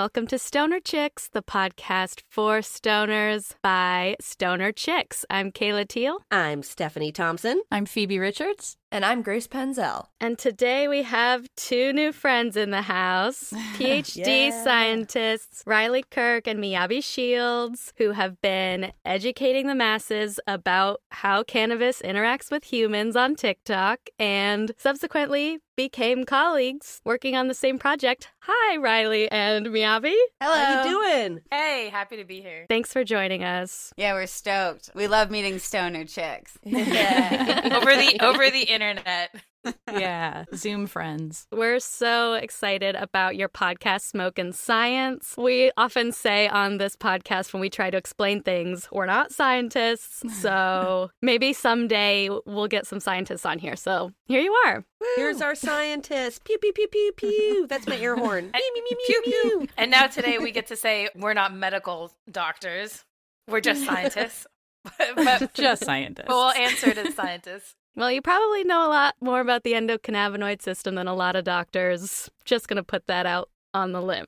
Hello, and welcome to Stoner Chicks, the podcast for stoners by Stoner Chicks. I'm Kayla Teal. I'm Stephanie Thompson. I'm Phoebe Richards. And I'm Grace Penzel. And today we have two new friends in the house PhD Yeah. scientists Riley Kirk and Miyabi Shields, who have been educating the masses about how cannabis interacts with humans on TikTok and subsequently became colleagues working on the same project. Hi, Riley and Miyabi. Hello. How you doing? Hey, happy to be here. Thanks for joining us. Yeah, we're stoked. We love meeting stoner chicks. Yeah. over the over the internet. yeah, Zoom friends. We're so excited about your podcast, Smoke and Science. We often say on this podcast when we try to explain things, we're not scientists. So maybe someday we'll get some scientists on here. So here you are. Here's our scientist. Pew pew pew pew pew. That's my air horn. Pew pew pew pew pew. And now today we get to say we're not medical doctors. We're just scientists. but Just scientists. but we'll answer to scientists. Well, you probably know a lot more about the endocannabinoid system than a lot of doctors. Just going to put that out on the limb.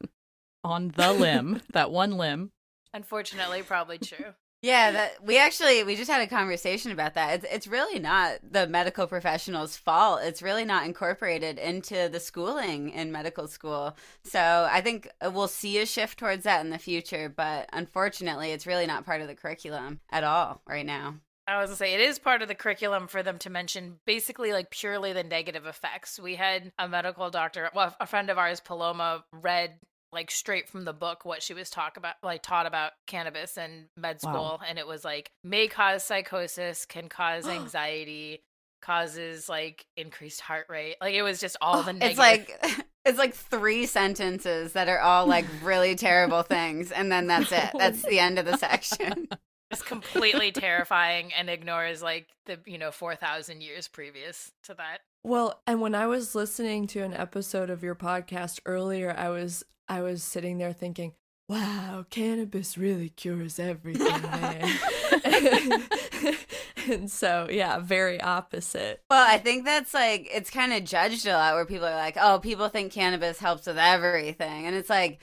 On the limb, that one limb. Unfortunately, probably true. Yeah, that we actually we just had a conversation about that. It's it's really not the medical professionals' fault. It's really not incorporated into the schooling in medical school. So I think we'll see a shift towards that in the future, but unfortunately, it's really not part of the curriculum at all right now. I was gonna say it is part of the curriculum for them to mention basically like purely the negative effects. We had a medical doctor, well, a friend of ours, Paloma, read like straight from the book what she was talk about like taught about cannabis and med Wow. school and it was like may cause psychosis can cause anxiety causes like increased heart rate like it was just all oh, the negative It's like it's like three sentences that are all like really terrible things, and then that's it. That's the end of the section. it's completely terrifying and ignores like the you know 4000 years previous to that Well, and when I was listening to an episode of your podcast earlier, I was I was sitting there thinking, "Wow, cannabis really cures everything, man." and so, yeah, very opposite. Well, I think that's like it's kind of judged a lot where people are like, "Oh, people think cannabis helps with everything," and it's like th-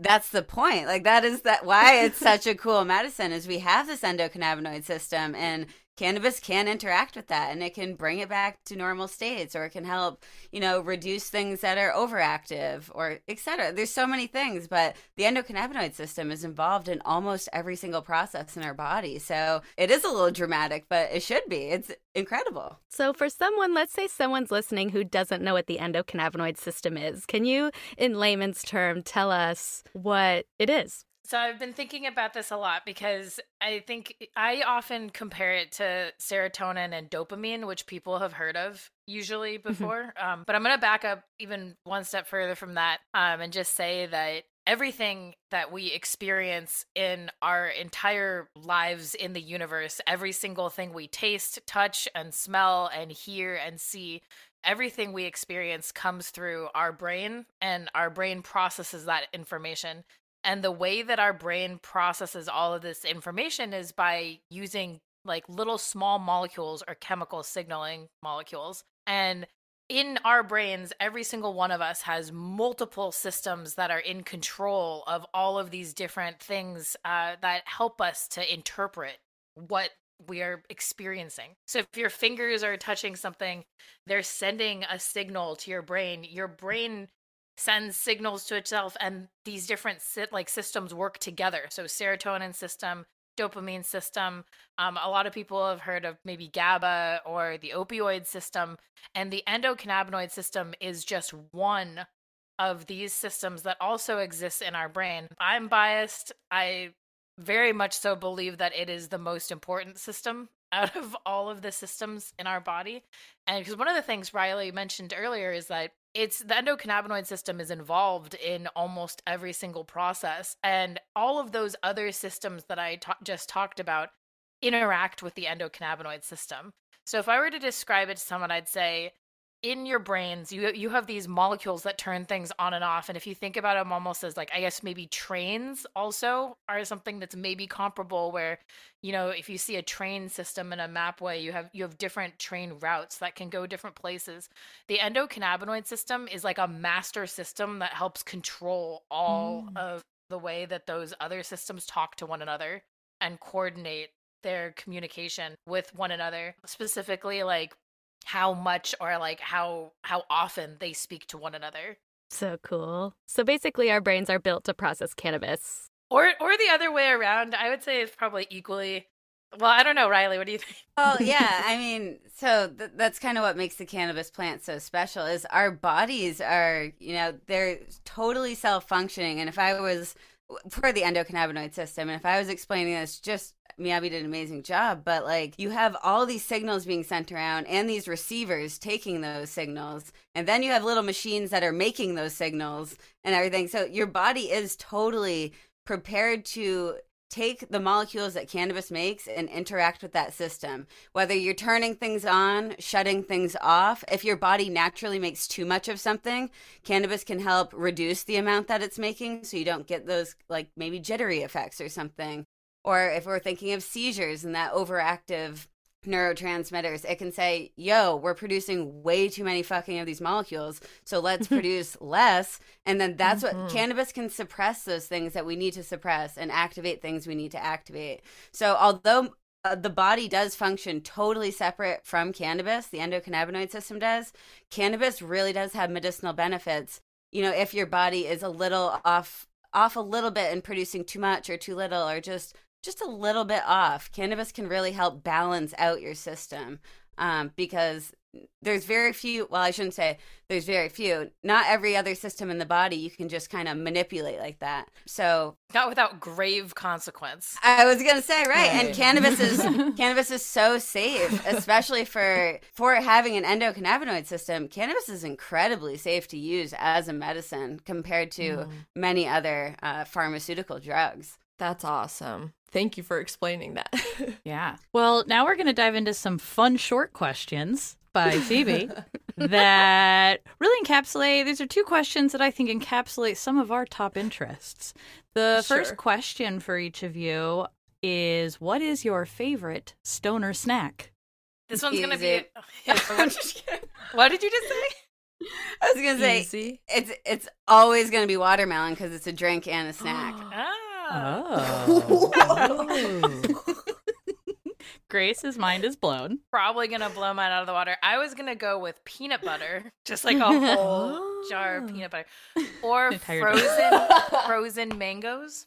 that's the point. Like that is that why it's such a cool medicine is we have this endocannabinoid system and cannabis can interact with that and it can bring it back to normal states or it can help you know reduce things that are overactive or etc there's so many things but the endocannabinoid system is involved in almost every single process in our body. So it is a little dramatic but it should be. It's incredible. So, for someone, let's say someone's listening who doesn't know what the endocannabinoid system is, can you, in layman's term, tell us what it is? So I've been thinking about this a lot because I think I often compare it to serotonin and dopamine, which people have heard of usually before. um, but I'm going to back up even one step further from that um, and just say that everything that we experience in our entire lives in the universe, every single thing we taste, touch, and smell, and hear and see, everything we experience comes through our brain, and our brain processes that information. And the way that our brain processes all of this information is by using like little small molecules or chemical signaling molecules. And in our brains, every single one of us has multiple systems that are in control of all of these different things uh, that help us to interpret what we are experiencing. So if your fingers are touching something, they're sending a signal to your brain. Your brain sends signals to itself and these different like systems work together. So serotonin system, dopamine system. Um, a lot of people have heard of maybe GABA or the opioid system, and the endocannabinoid system is just one of these systems that also exists in our brain. I'm biased. I very much so believe that it is the most important system out of all of the systems in our body. And because one of the things Riley mentioned earlier is that it's the endocannabinoid system is involved in almost every single process and all of those other systems that i ta- just talked about interact with the endocannabinoid system. So if i were to describe it to someone i'd say in your brains you you have these molecules that turn things on and off and if you think about them almost as like i guess maybe trains also are something that's maybe comparable where you know if you see a train system in a map way you have you have different train routes that can go different places the endocannabinoid system is like a master system that helps control all Mm. of the way that those other systems talk to one another and coordinate their communication with one another specifically like how much or like how how often they speak to one another So cool. So basically, our brains are built to process cannabis. or or the other way around i would say it's probably equally well i don't know riley what do you think Well, yeah, I mean, so th- that's kind of what makes the cannabis plant so special is our bodies are, you know, they're totally self-functioning. And if I was for the endocannabinoid system, and if I was explaining this, just Miyabi did an amazing job. But like, you have all these signals being sent around, and these receivers taking those signals, and then you have little machines that are making those signals and everything. So your body is totally prepared to take the molecules that cannabis makes and interact with that system. Whether you're turning things on, shutting things off, if your body naturally makes too much of something, cannabis can help reduce the amount that it's making so you don't get those like maybe jittery effects or something. Or if we're thinking of seizures and that overactive neurotransmitters, it can say, yo, we're producing way too many fucking of these molecules, so let's produce less. And then that's Mhm. what cannabis can suppress those things that we need to suppress and activate things we need to activate. So, although uh, the body does function totally separate from cannabis, the endocannabinoid system does, cannabis really does have medicinal benefits. You know, if your body is a little off off a little bit and producing too much or too little or just just a little bit off. Cannabis can really help balance out your system um, because there's very few. Well, I shouldn't say there's very few. Not every other system in the body you can just kind of manipulate like that. So not without grave consequence I was gonna say right, and cannabis is cannabis is so safe, especially for for having an endocannabinoid system. Cannabis is incredibly safe to use as a medicine compared to Mm. many other uh, pharmaceutical drugs. That's awesome. Thank you for explaining that. Yeah. Well, now we're going to dive into some fun short questions by Phoebe that really encapsulate. These are two questions that I think encapsulate some of our top interests. The Sure. first question for each of you is What is your favorite stoner snack? this one's gonna Easy. be what did you just say I was gonna say Easy. it's it's always gonna be watermelon because it's a drink and a snack. Ah. Oh. Grace's mind is blown. probably gonna blow mine out of the water. I was gonna go with peanut butter, just like a whole jar of Oh. peanut butter, or frozen frozen mangoes.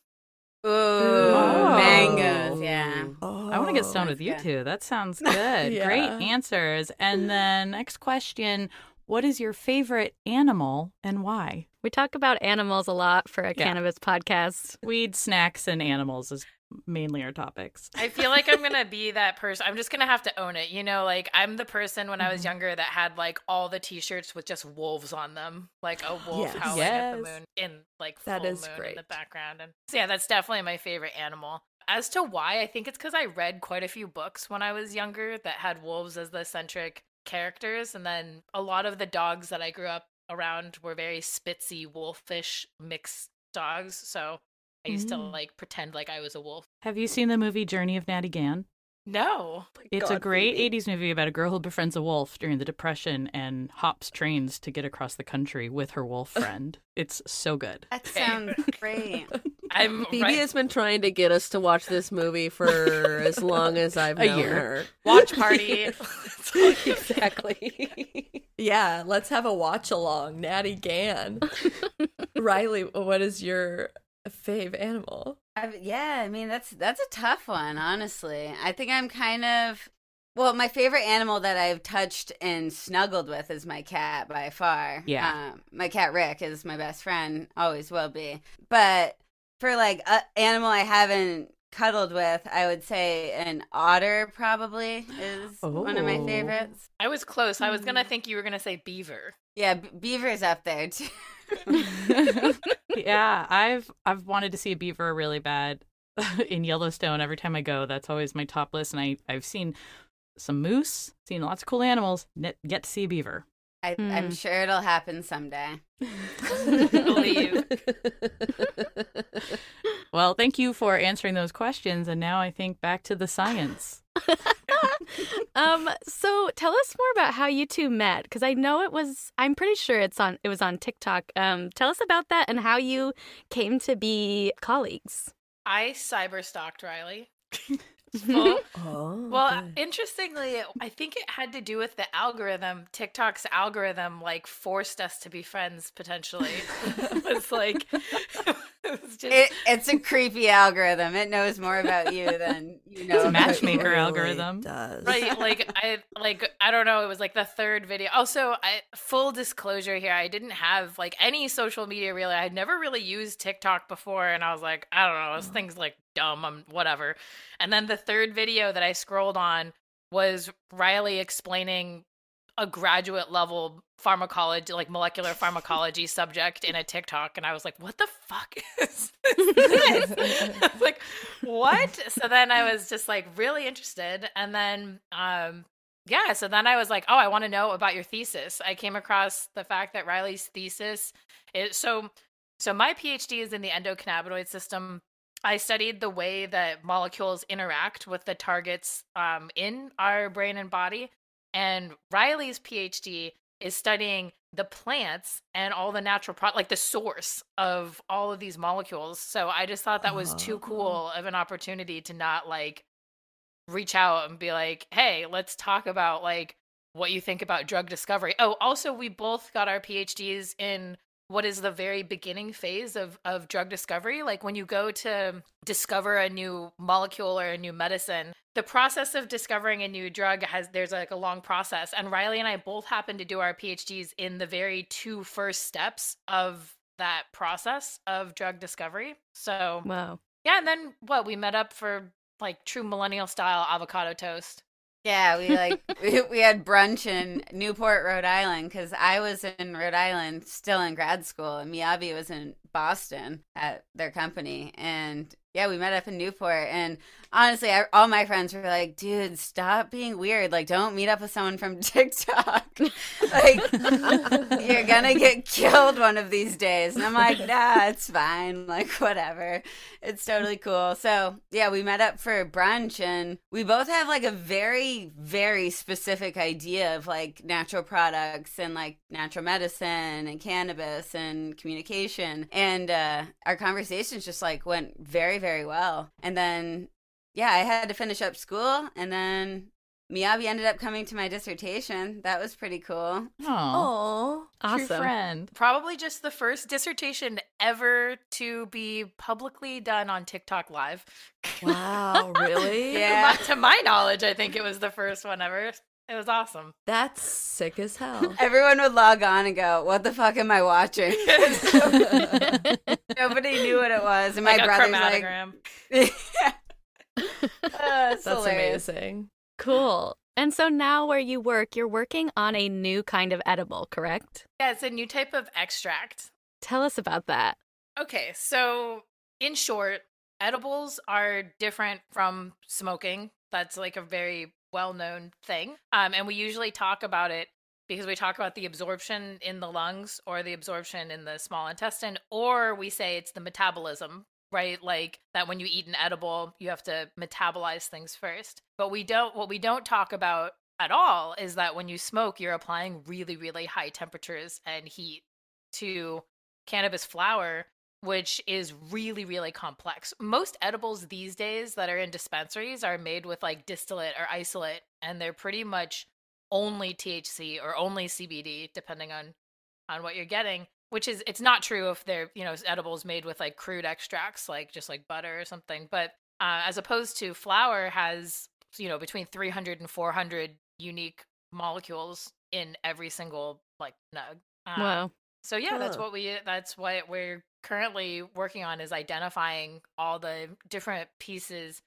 Ooh, Oh. mangoes, yeah. I want to get stoned oh, with you good. two. That sounds good. Great answers. And then next question What is your favorite animal and why? We talk about animals a lot for a Yeah. cannabis podcast. Weed, snacks, and animals is mainly our topics. I feel like I'm gonna be that person. I'm just gonna have to own it. You know, like I'm the person when I was Mhm. younger that had like all the T-shirts with just wolves on them, like a wolf Yes. howling at the moon in like full That is moon in the background. And so yeah, that's definitely my favorite animal. As to why, I think it's because I read quite a few books when I was younger that had wolves as the centric characters, and then a lot of the dogs that I grew up around were very spitzy, wolfish mixed dogs. So I used to Mm. like pretend like I was a wolf. Have you seen the movie Journey of Natty Gann? No. It's a great Phoebe. 80s movie about a girl who befriends a wolf during the Depression and hops trains to get across the country with her wolf friend. it's so good. That sounds great. I'm Phoebe right. has been trying to get us to watch this movie for as long as I've A known year. her. watch party. exactly. Yeah, let's have a watch along. Natty Gann. Riley, what is your fave animal? I, yeah, I mean that's that's a tough one, honestly. I think I'm kind of well, my favorite animal that I've touched and snuggled with is my cat by far. Yeah. um, my cat Rick is my best friend, always will be. But for like a animal I haven't cuddled with, I would say an otter probably is one of my Oh. favorites. I was close. I was gonna mm. think you were gonna say beaver. Yeah, b- beaver's up there too. yeah, I've I've wanted to see a beaver really bad in Yellowstone. Every time I go, that's always my top list. And I I've seen some moose, seen lots of cool animals. Net, yet to see a beaver. I, I'm Hmm. sure it'll happen someday. Believe. Well, thank you for answering those questions. And now I think back to the science. um so tell us more about how you two met because i know it was i'm pretty sure it's on it was on tiktok um tell us about that and how you came to be colleagues I cyber stalked Riley. Full- Oh, Well, good. interestingly, I think it had to do with the algorithm. TikTok's algorithm like forced us to be friends potentially. it was like it was just It, it's a creepy algorithm. It knows more about you than you know. It's a matchmaker. Really algorithm. does. right like I like I don't know, it was like the third video. Also, I full disclosure here, I didn't have like any social media really. I had never really used TikTok before and I was like, I don't know, this oh. thing's like dumb, I'm whatever. And then the third video that I scrolled on was Riley explaining a graduate level pharmacology, like molecular pharmacology subject in a TikTok, and I was like, "What the fuck is this?" I was like, "What?" So then I was just like really interested, and then um, yeah, so then I was like, "Oh, I want to know about your thesis." I came across the fact that Riley's thesis is so. So my PhD is in the endocannabinoid system. I studied the way that molecules interact with the targets um, in our brain and body. And Riley's PhD is studying the plants and all the natural pro like the source of all of these molecules. So I just thought that was too Oh. cool of an opportunity to not like reach out and be like, "Hey, let's talk about like what you think about drug discovery." Oh, also we both got our PhDs in what is the very beginning phase of of drug discovery? Like when you go to discover a new molecule or a new medicine the process of discovering a new drug has there's like a long process. And riley and i both happen to do our phds in the very two first steps of that process of drug discovery. So wow. yeah and then what? We met up for like true millennial style avocado toast Yeah, we like we, we had brunch in Newport, Rhode Island, because I was in Rhode Island still in grad school, and Miyabi was in Boston at their company, and yeah, we met up in Newport, and honestly, I, all my friends were like, "Dude, stop being weird! Like, don't meet up with someone from TikTok. like, you're gonna get killed one of these days." And I'm like, "Nah, it's fine. Like, whatever. It's totally cool." So yeah, we met up for brunch, and we both have like a very, very specific idea of like natural products and like natural medicine and cannabis and communication, and uh, our conversations just like went very, very well. And then yeah, I had to finish up school, and then Miyabi ended up coming to my dissertation. That was pretty cool. Oh, Oh, true awesome friend. probably just the first dissertation ever to be publicly done on tiktok live wow, really? Yeah. to my, to my knowledge i think it was the first one ever it was awesome That's sick as hell. Everyone would log on and go, "What the fuck am I watching?" Nobody knew what it was, and my like a brother's like. Uh, That's hilarious. amazing. cool and so now where you work you're working on a new kind of edible correct yeah it's a new type of extract tell us about that Okay, so in short, edibles are different from smoking. That's like a very well known thing. Um, and we usually talk about it because we talk about the absorption in the lungs or the absorption in the small intestine, or we say it's the metabolism, right? Like that when you eat an edible, you have to metabolize things first. But we don't, what we don't talk about at all is that when you smoke, you're applying really, really high temperatures and heat to cannabis flower which is really really complex. Most edibles these days that are in dispensaries are made with like distillate or isolate and they're pretty much only thc or only cbd depending on on what you're getting which is it's not true if they're you know edibles made with like crude extracts like just like butter or something but uh, as opposed to flour has you know between 300 and 400 unique molecules in every single like nug. Um, wow. so yeah, that's what we that's what we're currently working on is identifying all the different pieces.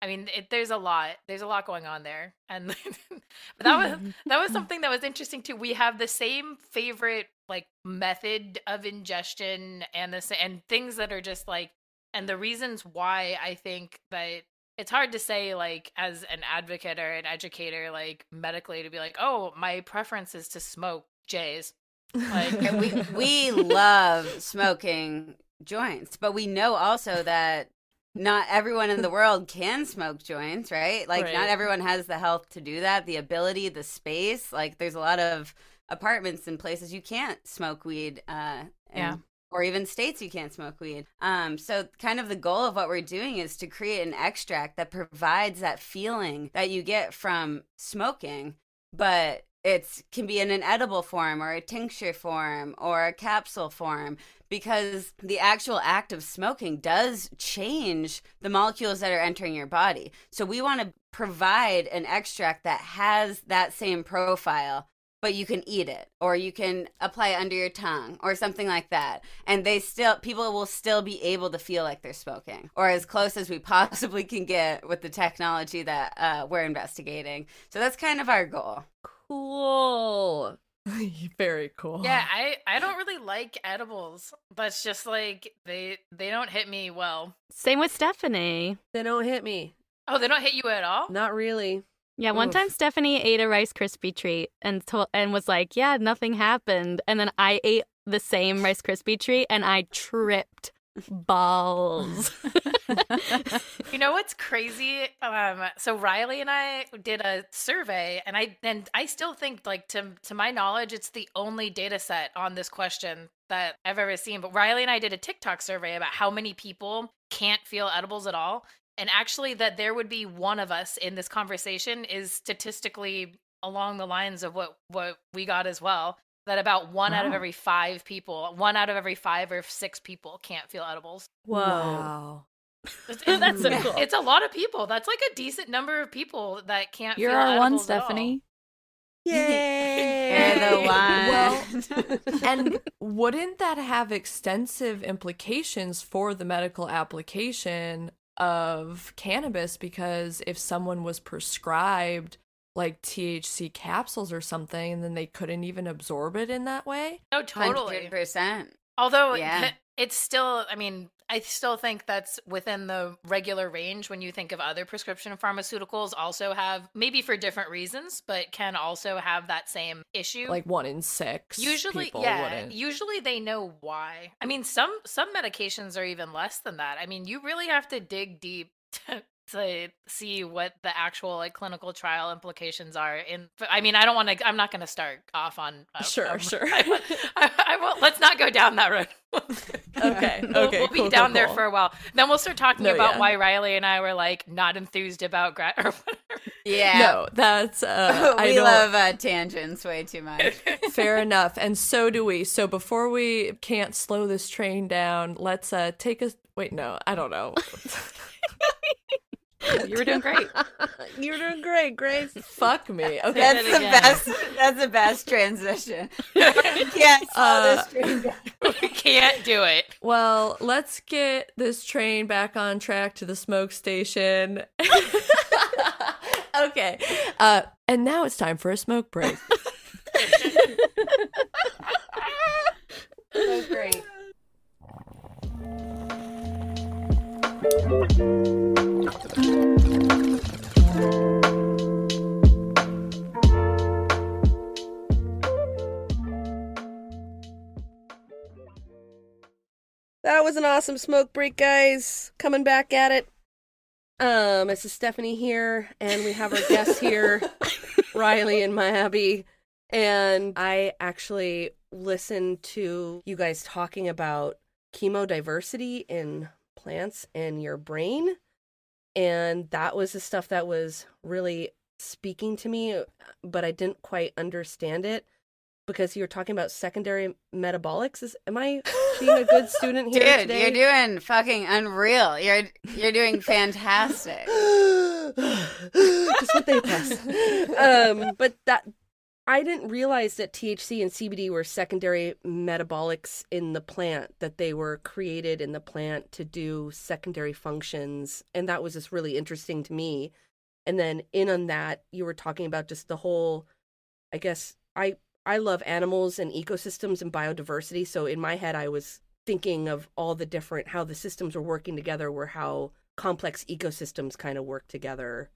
I mean, it, there's a lot. There's a lot going on there, and but that was mm-hmm. that was mm-hmm. something that was interesting too. We have the same favorite like method of ingestion and this and things that are just like and the reasons why I think that it's hard to say like as an advocate or an educator like medically to be like oh my preference is to smoke J's. Like we we love smoking joints, but we know also that not everyone in the world can smoke joints, right? Like Right. not everyone has the health to do that, the ability, the space. Like there's a lot of apartments and places you can't smoke weed uh and- Yeah. or even states you can't smoke weed. Um so kind of the goal of what we're doing is to create an extract that provides that feeling that you get from smoking, but it's can be in an edible form or a tincture form or a capsule form because the actual act of smoking does change the molecules that are entering your body. So we want to provide an extract that has that same profile but you can eat it or you can apply it under your tongue or something like that. And they still people will still be able to feel like they're smoking or as close as we possibly can get with the technology that uh, we're investigating. So that's kind of our goal Cool. Very cool. Yeah, I I don't really like edibles. That's just like they they don't hit me well. Same with Stephanie. They don't hit me. Oh, they don't hit you at all? Not really. Yeah, one Oof. time Stephanie ate a Rice Krispie treat and told and was like, "Yeah, nothing happened." And then I ate the same Rice Krispie treat and I tripped balls. You know what's crazy? Um, so Riley and I did a survey, and I and I still think, like to to my knowledge, it's the only data set on this question that I've ever seen. But Riley and I did a TikTok survey about how many people can't feel edibles at all, and actually that there would be one of us in this conversation is statistically along the lines of what what we got as well. That about one out of every five people, one out of every five or six people can't feel edibles. Whoa. Wow. It's, That's so it's- cool. It's a lot of people. That's like a decent number of people that can't. You're feel our one, edibles at all. Stephanie. Yay. You're the Well, one. and wouldn't that have extensive implications for the medical application of cannabis? Because if someone was prescribed like THC capsules or something, and then they couldn't even absorb it in that way. No, totally. 100%. Although Yeah. it's still, I mean, I still think that's within the regular range when you think of other prescription pharmaceuticals also have maybe for different reasons, but can also have that same issue. Like one in six. usually yeah wouldn't. usually they know why i mean some some medications are even less than that i mean you really have to dig deep to, to see what the actual like clinical trial implications are in i mean i don't want to i'm not going to start off on uh, Sure, um, sure. I, I, I won't let's not go down that road Okay, We'll- we'll be cool, down cool, there cool. for a while then we'll start talking No, about yeah. why riley and i were like not enthused about grad or whatever Yeah. No, that's uh, I we don't. love uh, tangents way too much. Fair enough, and so do we. So before we can't slow this train down, let's uh take a wait. No, I don't know. You were doing great. you were doing great, Grace. Fuck me. Okay. That's the best. That's the best transition. yes. Uh, we can't do it Well, let's get this train back on track to the smoke station. okay. Uh, and now it's time for a smoke break. So great. That was an awesome smoke break, guys. Coming back at it. Um, this is Stephanie here, and we have our guests here, Riley and Miyabi. And I actually listened to you guys talking about chemodiversity in plants and your brain. And that was the stuff that was really speaking to me, but I didn't quite understand it because you were talking about secondary metabolics. Is am I being a good student here Dude, today? you're doing fucking unreal. You're you're doing fantastic. Just with A plus. Um, but that I didn't realize that THC and CBD were secondary metabolics in the plant. That they were created in the plant to do secondary functions, and that was just really interesting to me. And then in on that, you were talking about just the whole. I guess I I love animals and ecosystems and biodiversity. So in my head, I was thinking of all the different how the systems were working together, were how complex ecosystems kind of work together.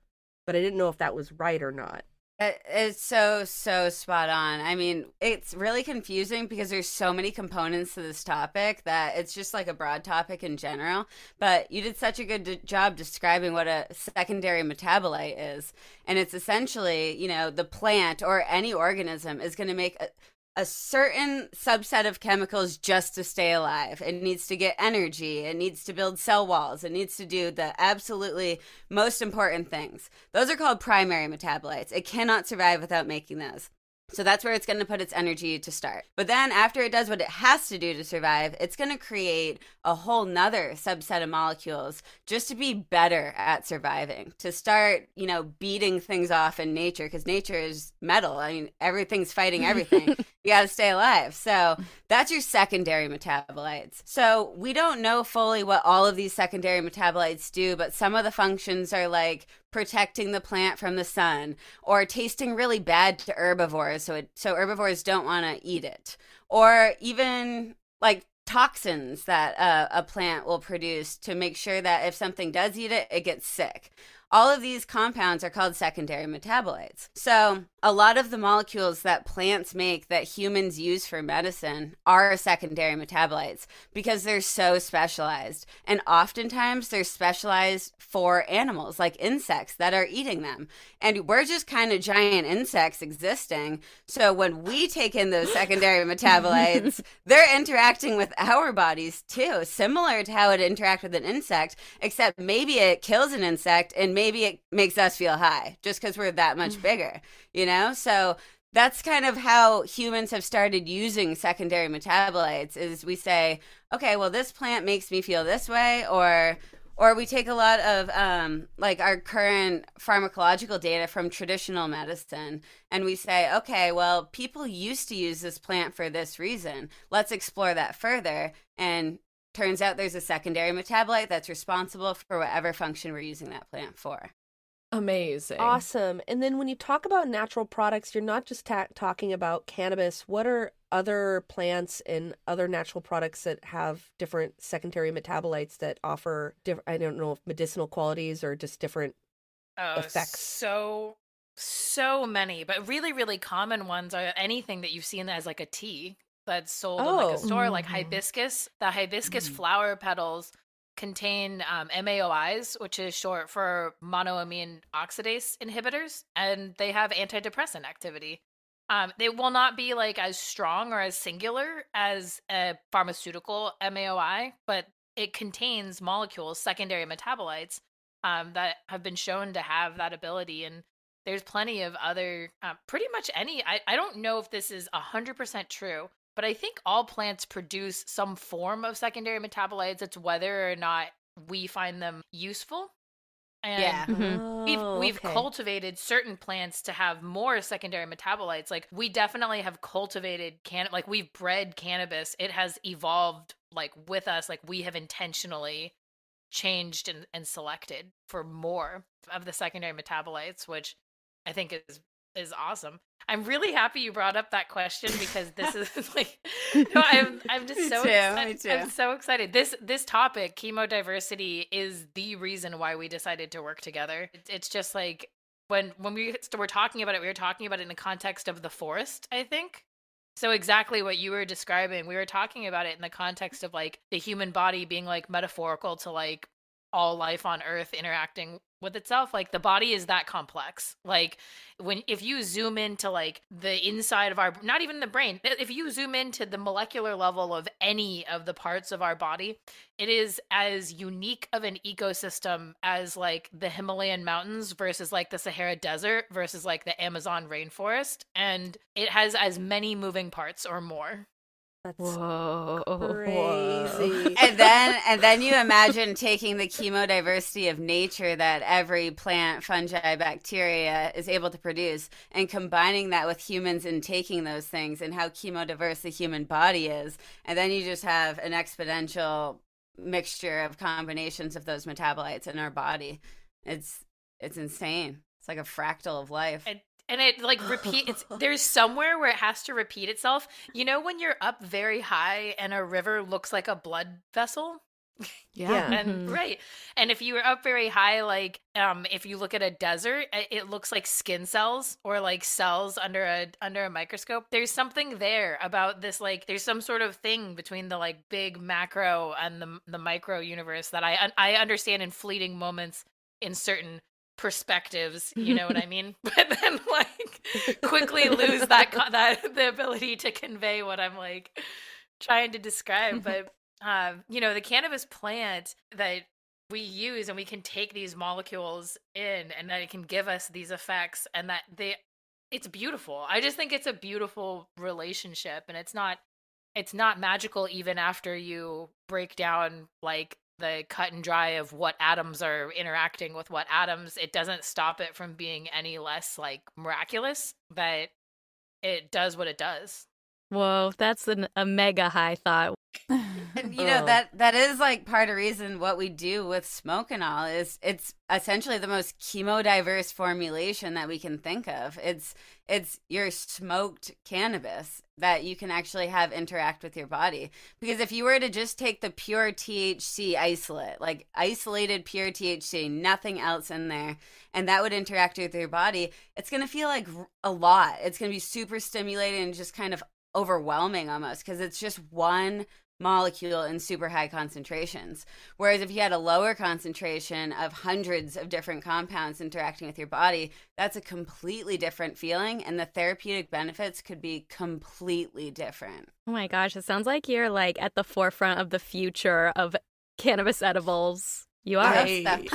But I didn't know if that was right or not. It- It's so so spot on. I mean, it's really confusing because there's so many components to this topic that it's just like a broad topic in general. But you did such a good job describing what a secondary metabolite is, and it's essentially, you know, the plant or any organism is going to make a, a certain subset of chemicals just to stay alive. It needs to get energy. It needs to build cell walls. It needs to do the absolutely most important things. Those are called primary metabolites. It cannot survive without making those. So that's where it's going to put its energy to start. But then after it does what it has to do to survive, it's going to create a whole nother subset of molecules just to be better at surviving, to start, you know, beating things off in nature because nature is metal. I mean, everything's fighting everything. you got to stay alive. So that's your secondary metabolites. So we don't know fully what all of these secondary metabolites do, but some of the functions are like protecting the plant from the sun or tasting really bad to herbivores so it, so herbivores don't want to eat it or even like toxins that uh, a plant will produce to make sure that if something does eat it it gets sick all of these compounds are called secondary metabolites. So, a lot of the molecules that plants make that humans use for medicine are secondary metabolites because they're so specialized. And oftentimes they're specialized for animals like insects that are eating them. And we're just kind of giant insects existing. So, when we take in those secondary metabolites, they're interacting with our bodies too, similar to how it interacts with an insect, except maybe it kills an insect and maybe it makes us feel high just because we're that much mm. bigger, you know? So that's kind of how humans have started using secondary metabolites is we say, okay, well this plant makes me feel this way or or we take a lot of um, like our current pharmacological data from traditional medicine and we say okay well people used to use this plant for this reason. Let's explore that further. And turns out there's a secondary metabolite that's responsible for whatever function we're using that plant for Amazing. Awesome. And then when you talk about natural products, you're not just ta- talking about cannabis. What are other plants and other natural products that have different secondary metabolites that offer different, I don't know if medicinal qualities or just different Oh, effects. So so many, but really, really common ones are anything that you've seen as like a tea that's sold in like Oh. a store, like Mhm. hibiscus. The hibiscus Mm. flower petals contain um, MAOIs, which is short for monoamine oxidase inhibitors, and they have antidepressant activity. Um, they will not be like as strong or as singular as a pharmaceutical MAOI, but it contains molecules, secondary metabolites, um, that have been shown to have that ability. And there's plenty of other, uh, pretty much any. I, I don't know if this is 100% true, but I think all plants produce some form of secondary metabolites. It's whether or not we find them useful. And Yeah. Mhm. We've Oh, we've okay. cultivated certain plants to have more secondary metabolites. Like we definitely have cultivated can like we've bred cannabis. It has evolved like with us. Like we have intentionally changed and, and selected for more of the secondary metabolites, which I think is is awesome. I'm really happy you brought up that question because this is like no, I'm I'm just so too, excited. I'm so excited. This this topic, chemodiversity, is the reason why we decided to work together. It's just like when when we were talking about it, we were talking about it in the context of the forest. I think so. Exactly what you were describing. We were talking about it in the context of like the human body being like metaphorical to like all life on Earth interacting with itself. Like the body is that complex. Like when if you zoom into like the inside of our not even the brain if you zoom into the molecular level of any of the parts of our body it is as unique of an ecosystem as like the himalayan mountains versus like the sahara desert versus like the amazon rainforest and it has as many moving parts or more That's Whoa. crazy. and then and then you imagine taking the chemodiversity of nature that every plant fungi bacteria is able to produce and combining that with humans and taking those things and how chemodiverse the human body is and then you just have an exponential mixture of combinations of those metabolites in our body it's it's insane it's like a fractal of life and and it like repeat it's there's somewhere where it has to repeat itself. You know when you're up very high and a river looks like a blood vessel? Yeah. and Mhm. right. And if you were up very high like um if you look at a desert i- it looks like skin cells or like cells under a under a microscope. There's something there about this like there's some sort of thing between the like big macro and the the micro universe that i i understand in fleeting moments in certain perspectives you know what i mean but then like quickly lose that that the ability to convey what i'm like trying to describe but um, you know, the cannabis plant that we use and we can take these molecules in and that it can give us these effects and that they it's beautiful. I just think it's a beautiful relationship and it's not it's not magical even after you break down like the cut and dry of what atoms are interacting with what atoms. It doesn't stop it from being any less like miraculous, but it does what it does. Whoa, that's an, a mega high thought. And you know Oh. that that is like part of reason what we do with smoke and all is it's essentially the most chemodiverse formulation that we can think of. It's it's your smoked cannabis that you can actually have interact with your body. Because if you were to just take the pure THC isolate, like isolated pure THC, nothing else in there, and that would interact with your body, it's going to feel like a lot. It's going to be super stimulating and just kind of overwhelming almost because it's just one molecule in super high concentrations. Whereas if you had a lower concentration of hundreds of different compounds interacting with your body, that's a completely different feeling and the therapeutic benefits could be completely different. Oh my gosh, it sounds like you're like at the forefront of the future of cannabis edibles. You are. I-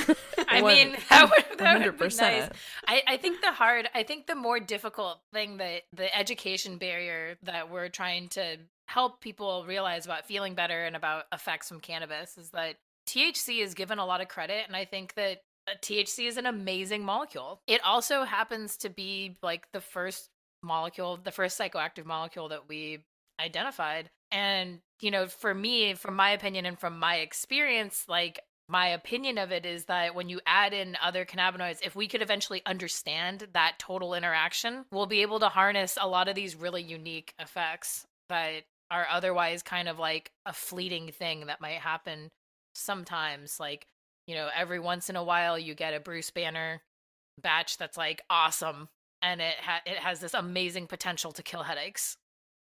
I mean, that would, that would be 100%. nice. I, I think the hard, I think the more difficult thing that the education barrier that we're trying to help people realize about feeling better and about effects from cannabis is that THC is given a lot of credit. And I think that uh, THC is an amazing molecule. It also happens to be like the first molecule, the first psychoactive molecule that we identified. And, you know, for me, from my opinion and from my experience, like my opinion of it is that when you add in other cannabinoids, if we could eventually understand that total interaction, we'll be able to harness a lot of these really unique effects that are otherwise kind of like a fleeting thing that might happen sometimes. Like, you know, every once in a while you get a Bruce Banner batch that's like awesome and it ha- it has this amazing potential to kill headaches.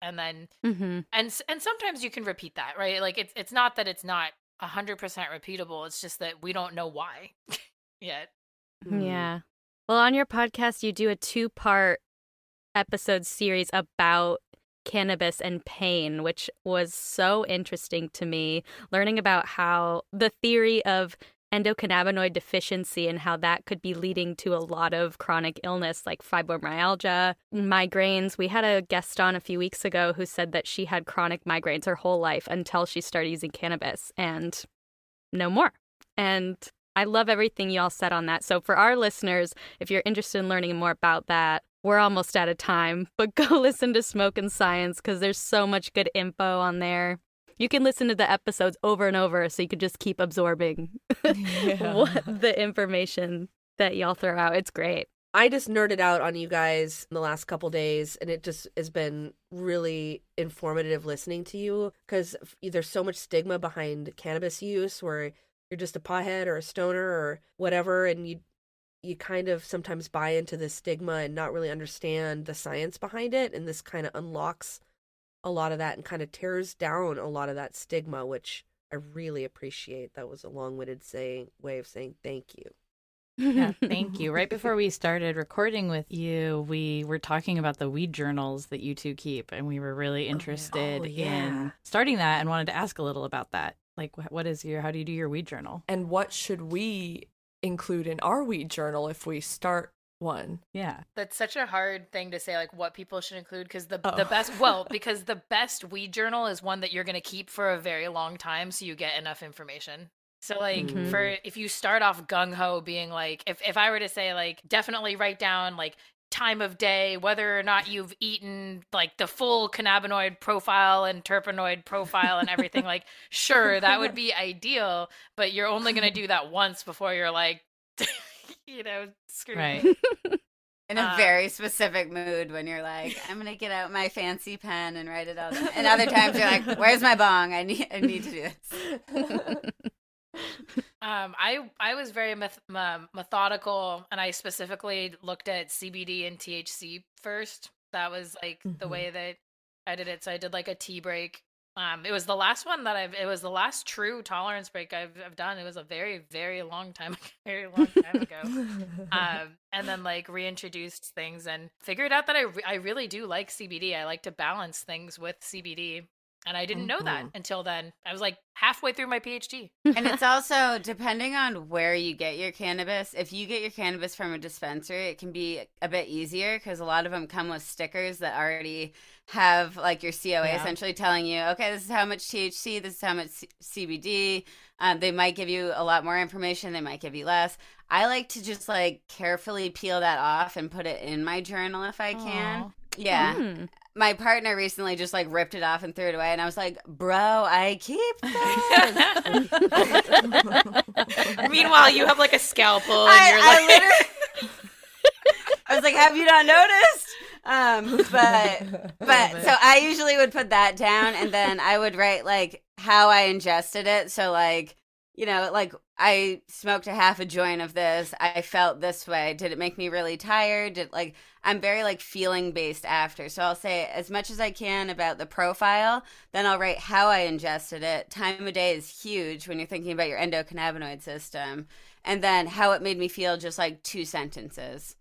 And then hmm and and sometimes you can repeat that right like it's it's not that it's not 100% repeatable it's just that we don't know why yet Mm. Yeah. Well, on your podcast, you do a two part episode series about cannabis and pain, which was so interesting to me. Learning about how the theory of endocannabinoid deficiency and how that could be leading to a lot of chronic illness like fibromyalgia, migraines. We had a guest on a few weeks ago who said that she had chronic migraines her whole life until she started using cannabis and no more. And I love everything y'all said on that. So, for our listeners, if you're interested in learning more about that, we're almost out of time, but go listen to Smoke and Science because there's so much good info on there. You can listen to the episodes over and over so you can just keep absorbing Yeah. what the information that y'all throw out. It's great. I just nerded out on you guys in the last couple days, and it just has been really informative listening to you because there's so much stigma behind cannabis use, where you're just a pothead or a stoner or whatever, and you you kind of sometimes buy into this stigma and not really understand the science behind it, and this kind of unlocks a lot of that and kind of tears down a lot of that stigma, which I really appreciate. That was a long-winded saying way of saying thank you. Yeah, thank you. Right before we started recording with you, we were talking about the weed journals that you two keep, and we were really oh, interested Oh, yeah. in starting that and wanted to ask a little about that. Like, what is your, how do you do your weed journal? And what should we include in our weed journal if we start one? Yeah. that's such a hard thing to say like what people should include because the Oh. the best well because the best weed journal is one that you're going to keep for a very long time so you get enough information so like Mhm. for if you start off gung-ho being like if, if i were to say like definitely write down like time of day whether or not you've eaten like the full cannabinoid profile and terpenoid profile and everything like sure that would be ideal but you're only going to do that once before you're like you know screw Right. In a Uh, very specific mood when you're like, I'm gonna get out my fancy pen and write it all down. And other times you're like, Where's my bong? I need I need to do this. Um, I I was very meth- m- methodical, and I specifically looked at CBD and THC first. That was like the Mhm. way that I did it. So I did like a tea break. Um, it was the last one that I've. It was the last true tolerance break I've, I've done. It was a very very long time, very long time ago. um, and then like reintroduced things and figured out that I re- I really do like CBD. I like to balance things with CBD, and I didn't know that Mhm. until then. I was like halfway through my PhD. and it's also depending on where you get your cannabis. If you get your cannabis from a dispensary, it can be a bit easier because a lot of them come with stickers that already have like your COA Yeah. essentially telling you, okay, this is how much THC, this is how much C- CBD. Um, they might give you a lot more information. They might give you less. I like to just like carefully peel that off and put it in my journal if I can. Aw. Yeah. Mm. My partner recently just like ripped it off and threw it away, and I was like, "Bro, I keep this." Meanwhile, you have like a scalpel, and I, you're I like, literally, I was like, "Have you not noticed?" Um, but but so I usually would put that down, and then I would write like how I ingested it. So like you know, like I smoked a half a joint of this. I felt this way. Did it make me really tired? Did like I'm very like feeling based after. So I'll say as much as I can about the profile, then I'll write how I ingested it. Time of day is huge when you're thinking about your endocannabinoid system. And then how it made me feel just like two sentences.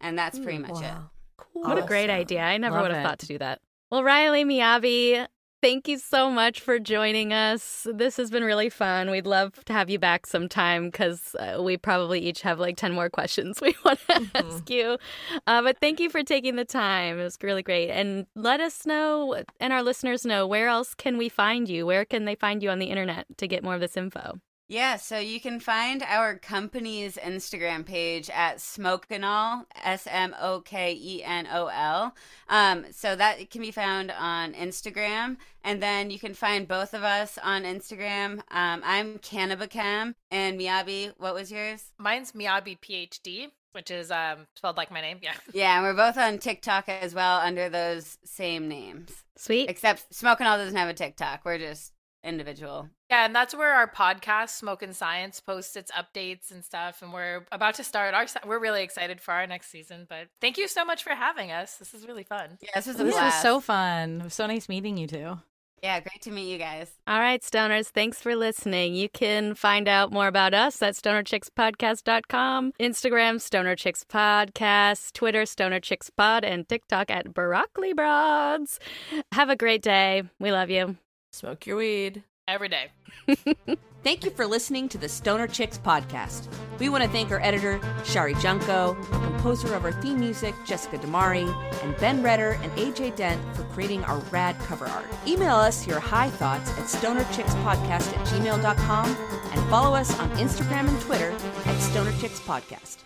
And that's pretty much it. Cool. What a great idea. I never Love would have it. thought to do that. Well, Riley Miyabi, thank you so much for joining us. This has been really fun. We'd love to have you back sometime because uh, we probably each have like 10 more questions we want to Mhm. ask you. Uh, but thank you for taking the time. It was really great. And let us know and our listeners know where else can we find you? Where can they find you on the internet to get more of this info? Yeah, so you can find our company's Instagram page at Smokenol, S M O K E N O L. Um, so that can be found on Instagram, and then you can find both of us on Instagram. Um, I'm Cannabicam, and Miyabi, what was yours? mine's Miyabi PhD, which is um spelled like my name. Yeah. Yeah, and we're both on TikTok as well under those same names. Sweet. Except Smokenol doesn't have a TikTok. We're just individual. Yeah, and that's where our podcast, Smoke and Science, posts its updates and stuff. And we're about to start our. We're really excited for our next season. But thank you so much for having us. This is really fun. Yeah, this was a This was so fun. It was so nice meeting you two. yeah, great to meet you guys. All right, stoners, thanks for listening. You can find out more about us at stonerchickspodcast.com, Instagram, Stoner Chicks Podcast, Twitter, Stoner Chicks Pod, and TikTok at Broccoli Broads. Have a great day. We love you. Smoke your weed. Every day. Thank you for listening to the Stoner Chicks podcast. We want to thank our editor, Shari Junko, composer of our theme music, Jessica Damari, and Ben Redder and AJ Dent for creating our rad cover art. Email us your high thoughts at stonerchickspodcast at gmail.com and follow us on Instagram and Twitter at Stoner Chicks Podcast.